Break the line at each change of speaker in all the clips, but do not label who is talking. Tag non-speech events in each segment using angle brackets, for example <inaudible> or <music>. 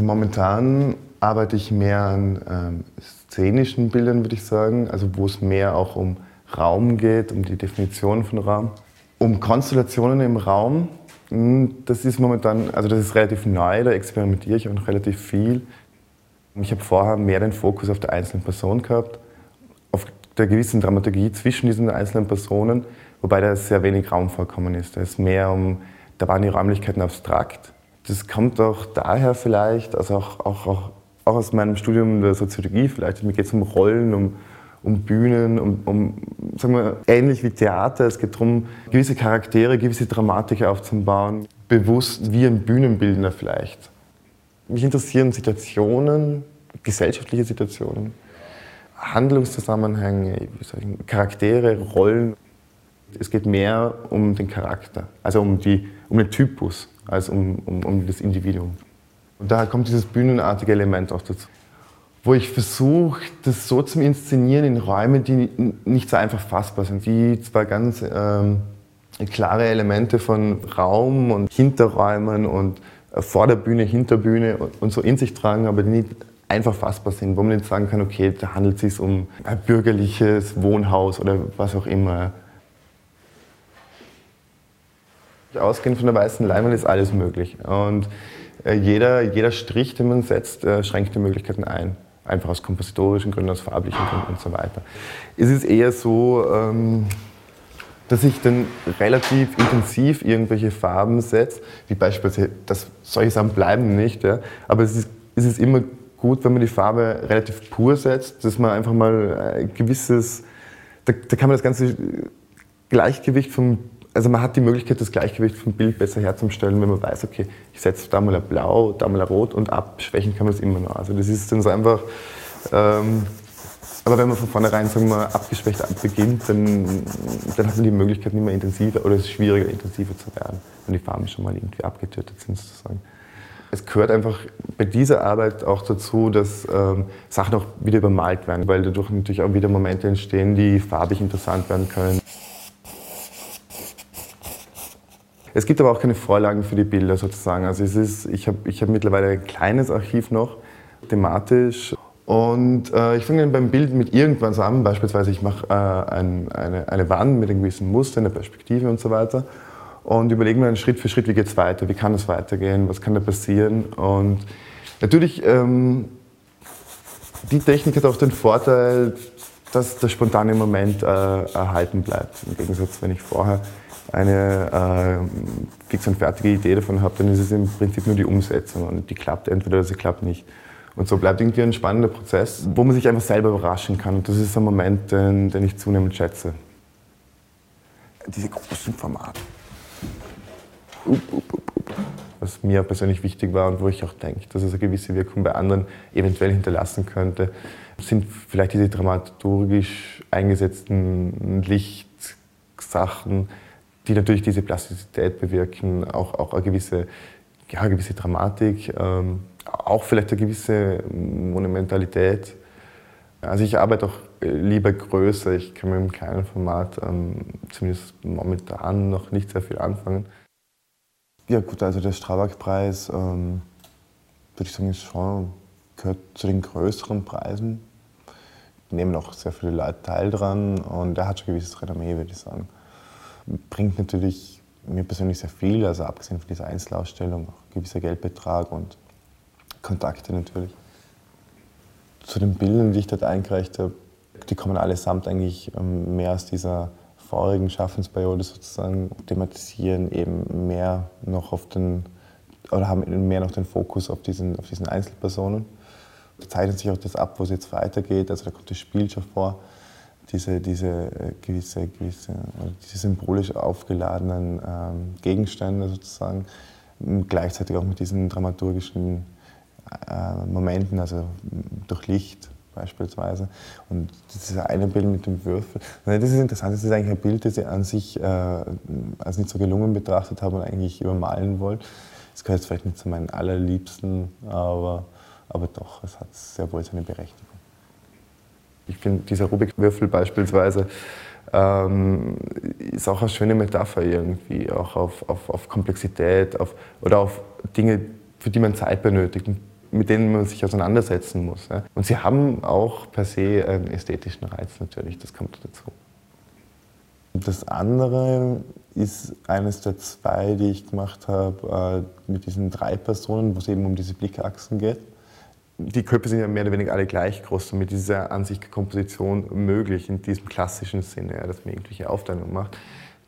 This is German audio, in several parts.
Momentan arbeite ich mehr an ähm, szenischen Bildern, würde ich sagen, also wo es mehr auch um Raum geht, um die Definition von Raum, um Konstellationen im Raum. Hm, das ist momentan, also das ist relativ neu, da experimentiere ich auch noch relativ viel. Ich habe vorher mehr den Fokus auf der einzelnen Person gehabt, auf der gewissen Dramaturgie zwischen diesen einzelnen Personen, wobei da sehr wenig Raum vorkommen ist. Da ist mehr um, da waren die Räumlichkeiten abstrakt. Das kommt auch daher vielleicht, also auch, auch, auch, auch aus meinem Studium der Soziologie vielleicht. Mir geht es um Rollen, um, um Bühnen, um, um, sagen wir, ähnlich wie Theater. Es geht darum, gewisse Charaktere, gewisse Dramatik aufzubauen, bewusst wie ein Bühnenbildner vielleicht. Mich interessieren Situationen, gesellschaftliche Situationen, Handlungszusammenhänge, Charaktere, Rollen. Es geht mehr um den Charakter, also um, die, um den Typus, als um, um, um das Individuum. Und daher kommt dieses bühnenartige Element auch dazu. Wo ich versuche, das so zu inszenieren in Räumen, die nicht so einfach fassbar sind, die zwar ganz ähm, klare Elemente von Raum und Hinterräumen und äh, vor der Bühne, hinter Bühne und so in sich tragen, aber die nicht einfach fassbar sind, wo man nicht sagen kann, okay, da handelt es sich um ein bürgerliches Wohnhaus oder was auch immer. Ausgehend von der weißen Leinwand ist alles möglich. Und äh, jeder, jeder Strich, den man setzt, äh, schränkt die Möglichkeiten ein. Einfach aus kompositorischen Gründen, aus farblichen Gründen und so weiter. Es ist eher so, ähm, dass ich dann relativ intensiv irgendwelche Farben setze, wie beispielsweise, dass solche Sachen bleiben nicht, ja, aber es ist, es ist immer gut, wenn man die Farbe relativ pur setzt, dass man einfach mal ein gewisses, da, da kann man das ganze Gleichgewicht vom, also man hat die Möglichkeit, das Gleichgewicht vom Bild besser herzustellen, wenn man weiß, okay, ich setze da mal ein Blau, da mal ein Rot und abschwächen kann man es immer noch. Also das ist dann so einfach, ähm, aber wenn man von vornherein sagen wir, abgeschwächt beginnt, dann, dann hat man die Möglichkeit, nicht mehr intensiver oder es ist schwieriger, intensiver zu werden, wenn die Farben schon mal irgendwie abgetötet sind sozusagen. Es gehört einfach bei dieser Arbeit auch dazu, dass ähm, Sachen auch wieder übermalt werden, weil dadurch natürlich auch wieder Momente entstehen, die farbig interessant werden können. Es gibt aber auch keine Vorlagen für die Bilder sozusagen. Also es ist, ich habe ich hab mittlerweile ein kleines Archiv noch, thematisch. Und äh, ich fange dann beim Bild mit irgendwas an, beispielsweise ich mache äh, ein, eine, eine Wand mit einem gewissen Muster, einer Perspektive und so weiter. Und überlege mir dann Schritt für Schritt, wie geht es weiter, wie kann es weitergehen, was kann da passieren? Und natürlich, ähm, die Technik hat auch den Vorteil, dass der spontane Moment äh, erhalten bleibt. Im Gegensatz, wenn ich vorher eine äh, fix und fertige Idee davon habe, dann ist es im Prinzip nur die Umsetzung und die klappt entweder oder sie klappt nicht. Und so bleibt irgendwie ein spannender Prozess, wo man sich einfach selber überraschen kann. Und das ist ein Moment, den, den ich zunehmend schätze. Diese großen Formate. Was mir persönlich wichtig war und wo ich auch denke, dass es eine gewisse Wirkung bei anderen eventuell hinterlassen könnte, sind vielleicht diese dramaturgisch eingesetzten Lichtsachen, die natürlich diese Plastizität bewirken, auch, auch eine, gewisse, ja, eine gewisse Dramatik. Ähm, auch vielleicht eine gewisse Monumentalität. Also ich arbeite auch lieber größer. Ich kann mit einem kleinen Format ähm, zumindest momentan noch nicht sehr viel anfangen. Ja gut, also der Strabag-Preis, ähm, würde ich sagen, ist schon, gehört zu den größeren Preisen. Nehmen auch sehr viele Leute teil dran und er hat schon ein gewisses Renommee, würde ich sagen. Bringt natürlich mir persönlich sehr viel, also abgesehen von dieser Einzelausstellung, auch ein gewisser Geldbetrag und Kontakte natürlich. Zu den Bildern, die ich dort eingereicht habe, die kommen allesamt eigentlich ähm, mehr aus dieser vorigen Schaffensperiode sozusagen, thematisieren eben mehr noch auf den, oder haben mehr noch den Fokus auf diesen, auf diesen Einzelpersonen. Da zeichnet sich auch das ab, wo es jetzt weitergeht, also da kommt das Spiel schon vor, diese, diese äh, gewisse, gewisse, diese symbolisch aufgeladenen ähm, Gegenstände sozusagen, gleichzeitig auch mit diesen dramaturgischen äh, Momenten, also durch Licht beispielsweise. Und dieses eine Bild mit dem Würfel, das ist interessant, das ist eigentlich ein Bild, das ich an sich äh, als nicht so gelungen betrachtet habe und eigentlich übermalen wollte. Es gehört jetzt vielleicht nicht zu meinen allerliebsten, aber, aber doch, es hat sehr wohl seine Berechtigung. Ich finde, dieser Rubik-Würfel beispielsweise ähm, ist auch eine schöne Metapher irgendwie, auch auf, auf, auf Komplexität auf, oder auf Dinge, für die man Zeit benötigt mit denen man sich auseinandersetzen muss. Und sie haben auch per se einen ästhetischen Reiz natürlich, das kommt dazu. Das andere ist eines der zwei, die ich gemacht habe, äh, mit diesen drei Personen, wo es eben um diese Blickachsen geht. Die Köpfe sind ja mehr oder weniger alle gleich groß, damit diese Ansichtkomposition möglich in diesem klassischen Sinne, dass man irgendwelche Aufteilungen macht.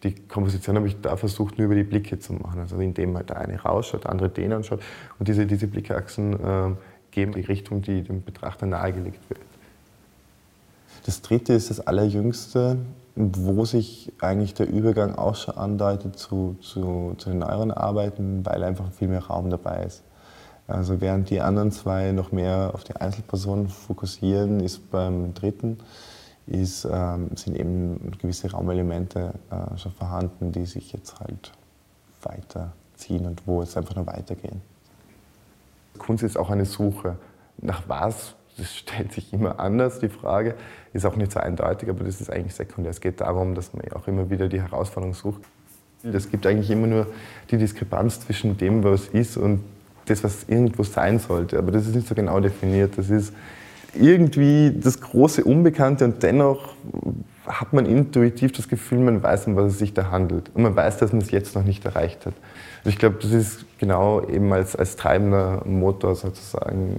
Die Komposition habe ich da versucht, nur über die Blicke zu machen. Also indem halt der eine rausschaut, der andere den anschaut. Und diese, diese Blickachsen äh, geben die Richtung, die dem Betrachter nahegelegt wird. Das dritte ist das allerjüngste, wo sich eigentlich der Übergang auch schon andeutet zu, zu, zu den neueren Arbeiten, weil einfach viel mehr Raum dabei ist. Also während die anderen zwei noch mehr auf die Einzelpersonen fokussieren, ist beim dritten ist, ähm, sind eben gewisse Raumelemente äh, schon vorhanden, die sich jetzt halt weiterziehen und wo es einfach noch weitergehen. Kunst ist auch eine Suche. Nach was? Das <laughs> stellt sich immer anders, die Frage. Ist auch nicht so eindeutig, aber das ist eigentlich sekundär. Es geht darum, dass man auch immer wieder die Herausforderung sucht. Es gibt eigentlich immer nur die Diskrepanz zwischen dem, was ist und das, was irgendwo sein sollte. Aber das ist nicht so genau definiert. Das ist irgendwie das große Unbekannte und dennoch hat man intuitiv das Gefühl, man weiß, um was es sich da handelt. Und man weiß, dass man es jetzt noch nicht erreicht hat. Also ich glaube, das ist genau eben als, als treibender Motor sozusagen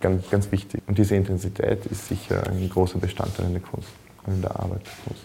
ganz, ganz wichtig. Und diese Intensität ist sicher ein großer Bestandteil in der Kunst und in der Arbeit der Kunst.